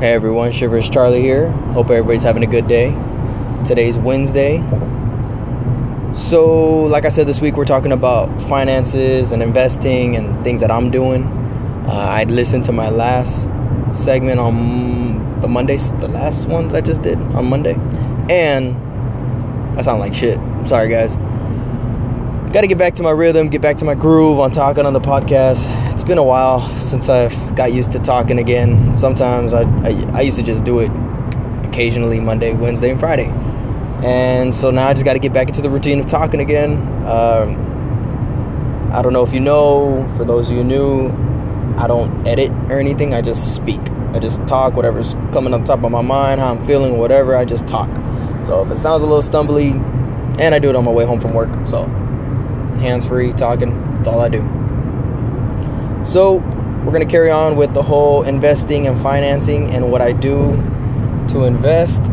Hey everyone, Shivers Charlie here. Hope everybody's having a good day. Today's Wednesday. So, like I said this week, we're talking about finances and investing and things that I'm doing. Uh, I listened to my last segment on the Mondays, the last one that I just did on Monday, and I sound like shit. I'm sorry, guys. Got to get back to my rhythm, get back to my groove on talking on the podcast. It's been a while since I've got used to talking again. Sometimes I, I, I used to just do it occasionally Monday, Wednesday, and Friday. And so now I just got to get back into the routine of talking again. Um, I don't know if you know, for those of you new, I don't edit or anything. I just speak. I just talk, whatever's coming on top of my mind, how I'm feeling, whatever, I just talk. So if it sounds a little stumbly, and I do it on my way home from work, so hands free, talking. That's all I do. So, we're going to carry on with the whole investing and financing and what I do to invest.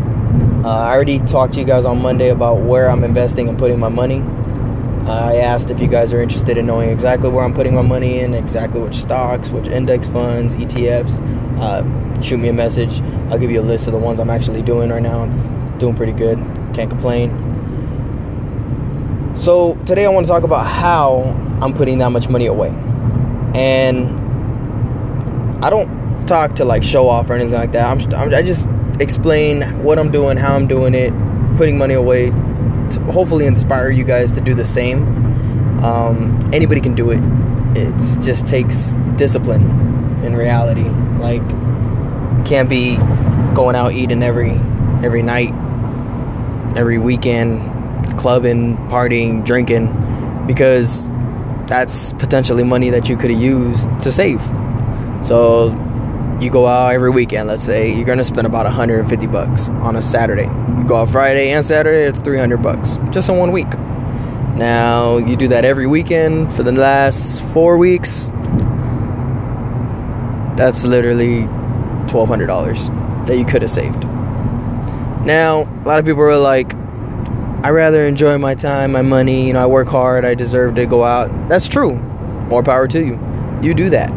Uh, I already talked to you guys on Monday about where I'm investing and putting my money. Uh, I asked if you guys are interested in knowing exactly where I'm putting my money in, exactly which stocks, which index funds, ETFs. Uh, shoot me a message. I'll give you a list of the ones I'm actually doing right now. It's doing pretty good. Can't complain. So today I want to talk about how I'm putting that much money away. And I don't talk to like show off or anything like that. I'm, I'm, i just explain what I'm doing, how I'm doing it, putting money away to hopefully inspire you guys to do the same. Um, anybody can do it. It just takes discipline in reality. Like can't be going out eating every every night, every weekend, clubbing, partying, drinking, because that's potentially money that you could have used to save. So you go out every weekend, let's say you're gonna spend about 150 bucks on a Saturday. You go out Friday and Saturday, it's 300 bucks just in one week. Now you do that every weekend for the last four weeks. That's literally $1,200 that you could have saved. Now, a lot of people are like, I rather enjoy my time, my money. You know, I work hard. I deserve to go out. That's true. More power to you. You do that.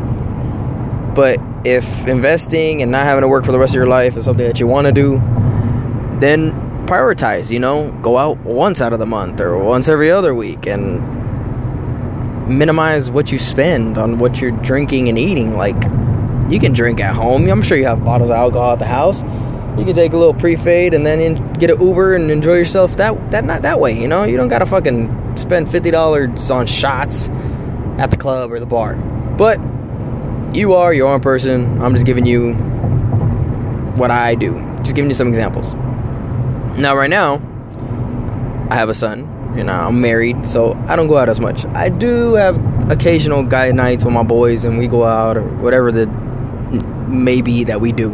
But if investing and not having to work for the rest of your life is something that you want to do, then prioritize. You know, go out once out of the month or once every other week and minimize what you spend on what you're drinking and eating. Like, you can drink at home. I'm sure you have bottles of alcohol at the house you can take a little pre-fade and then in, get an Uber and enjoy yourself that that not that way. You know, you don't gotta fucking spend fifty dollars on shots at the club or the bar. But you are your own person. I'm just giving you what I do. Just giving you some examples. Now, right now, I have a son. You know, I'm married, so I don't go out as much. I do have occasional guy nights with my boys, and we go out or whatever the maybe that we do.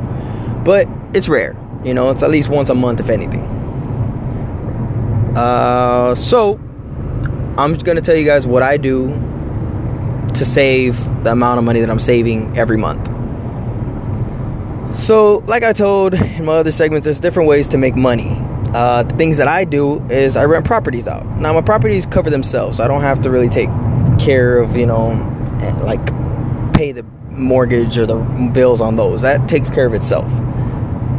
But it's rare. You know, it's at least once a month, if anything. Uh, so, I'm just gonna tell you guys what I do to save the amount of money that I'm saving every month. So, like I told in my other segments, there's different ways to make money. Uh, the things that I do is I rent properties out. Now, my properties cover themselves. So I don't have to really take care of, you know, eh, like pay the mortgage or the bills on those. That takes care of itself.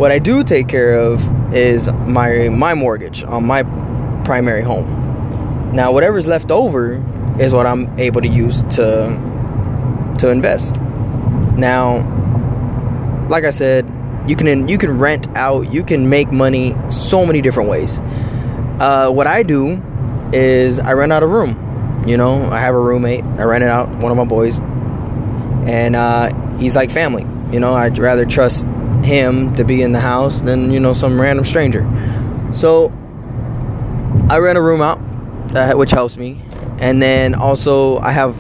What I do take care of is my my mortgage on my primary home. Now, whatever's left over is what I'm able to use to to invest. Now, like I said, you can you can rent out, you can make money so many different ways. Uh, what I do is I rent out a room. You know, I have a roommate. I rent it out one of my boys, and uh, he's like family. You know, I'd rather trust him to be in the house than you know some random stranger. So I rent a room out, uh, which helps me, and then also I have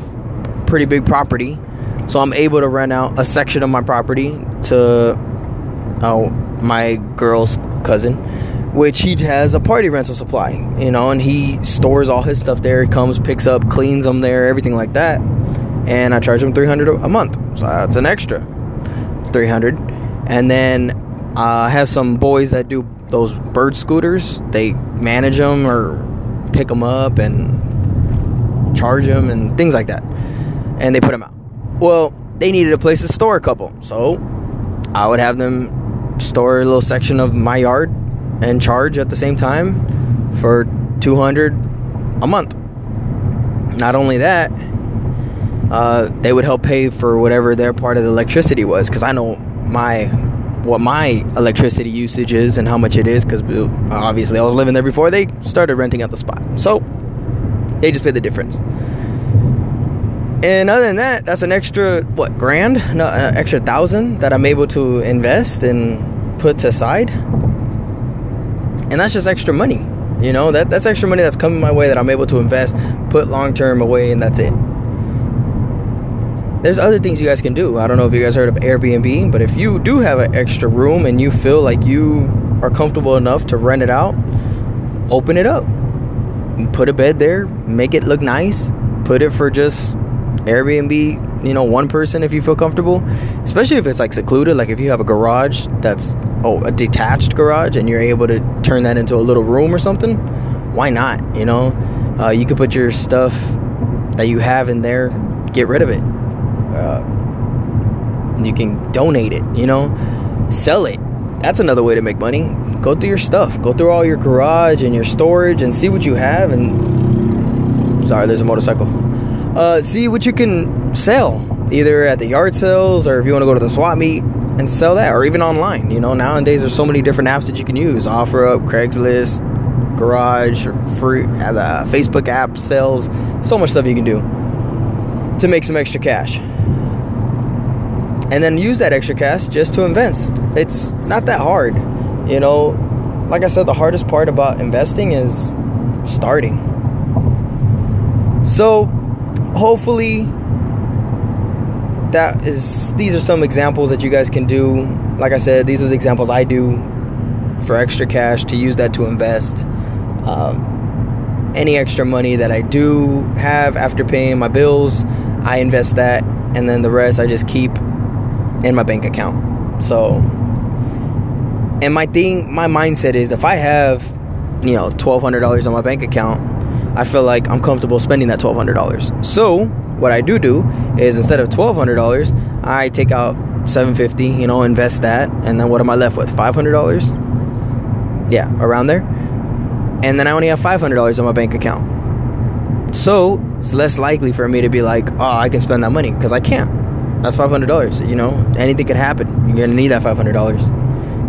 pretty big property, so I'm able to rent out a section of my property to uh, my girl's cousin, which he has a party rental supply, you know, and he stores all his stuff there. He comes, picks up, cleans them there, everything like that, and I charge him 300 a month. So that's an extra 300 and then uh, I have some boys that do those bird scooters. They manage them or pick them up and charge them and things like that. And they put them out. Well, they needed a place to store a couple. So I would have them store a little section of my yard and charge at the same time for 200 a month. Not only that, uh, they would help pay for whatever their part of the electricity was because I know my what my electricity usage is and how much it is because obviously I was living there before they started renting out the spot. So they just pay the difference. And other than that, that's an extra what grand, no, an extra thousand that I'm able to invest and put aside. And that's just extra money. You know, that that's extra money that's coming my way that I'm able to invest, put long term away, and that's it. There's other things you guys can do. I don't know if you guys heard of Airbnb, but if you do have an extra room and you feel like you are comfortable enough to rent it out, open it up. Put a bed there, make it look nice, put it for just Airbnb, you know, one person if you feel comfortable, especially if it's like secluded, like if you have a garage that's oh, a detached garage and you're able to turn that into a little room or something, why not? You know, uh, you could put your stuff that you have in there, get rid of it. Uh, you can donate it, you know, sell it. That's another way to make money. Go through your stuff, go through all your garage and your storage and see what you have. And sorry, there's a motorcycle. Uh, see what you can sell either at the yard sales or if you want to go to the swap meet and sell that or even online you know nowadays there's so many different apps that you can use OfferUp craigslist garage free uh, the facebook app sales so much stuff you can do to make some extra cash. And then use that extra cash just to invest. It's not that hard you know? Like i said the hardest part about investing is starting. So hopefully that is these are some examples that you guys can do. Like i said these are the examples i do for extra cash to use that to invest. Um, any extra money that i do have after paying my bills i invest that and then the rest i just keep in my bank account so and my thing my mindset is if i have you know $1200 on my bank account i feel like i'm comfortable spending that $1200 so what I do do is instead of twelve hundred dollars, I take out seven fifty. You know, invest that, and then what am I left with? Five hundred dollars. Yeah, around there. And then I only have five hundred dollars on my bank account. So it's less likely for me to be like, oh, I can spend that money because I can't. That's five hundred dollars. You know, anything could happen. You're gonna need that five hundred dollars.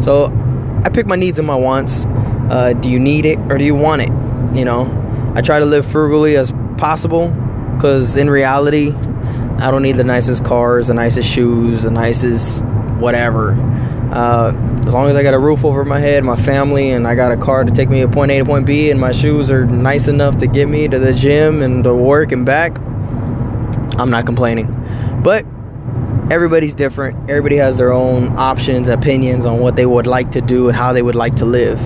So I pick my needs and my wants. Uh, do you need it or do you want it? You know, I try to live frugally as possible because in reality, I don't need the nicest cars, the nicest shoes, the nicest whatever. Uh, as long as I got a roof over my head, my family, and I got a car to take me to point A to point B, and my shoes are nice enough to get me to the gym and to work and back, I'm not complaining. But everybody's different. Everybody has their own options, opinions on what they would like to do and how they would like to live.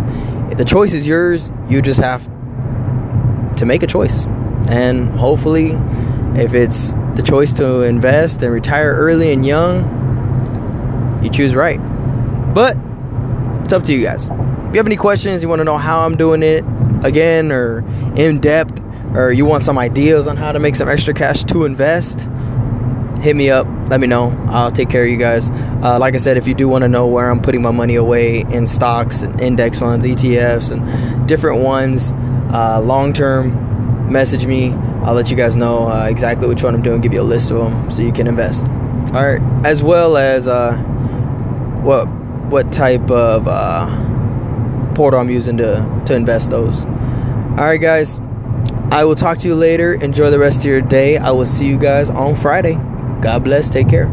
If the choice is yours, you just have to make a choice. And hopefully, if it's the choice to invest and retire early and young, you choose right. But it's up to you guys. If you have any questions, you want to know how I'm doing it again or in depth, or you want some ideas on how to make some extra cash to invest, hit me up. Let me know. I'll take care of you guys. Uh, like I said, if you do want to know where I'm putting my money away in stocks index funds, ETFs, and different ones, uh, long term message me. I'll let you guys know uh, exactly which one I'm doing, give you a list of them so you can invest. All right, as well as uh, what what type of uh, portal I'm using to to invest those. All right, guys. I will talk to you later. Enjoy the rest of your day. I will see you guys on Friday. God bless. Take care.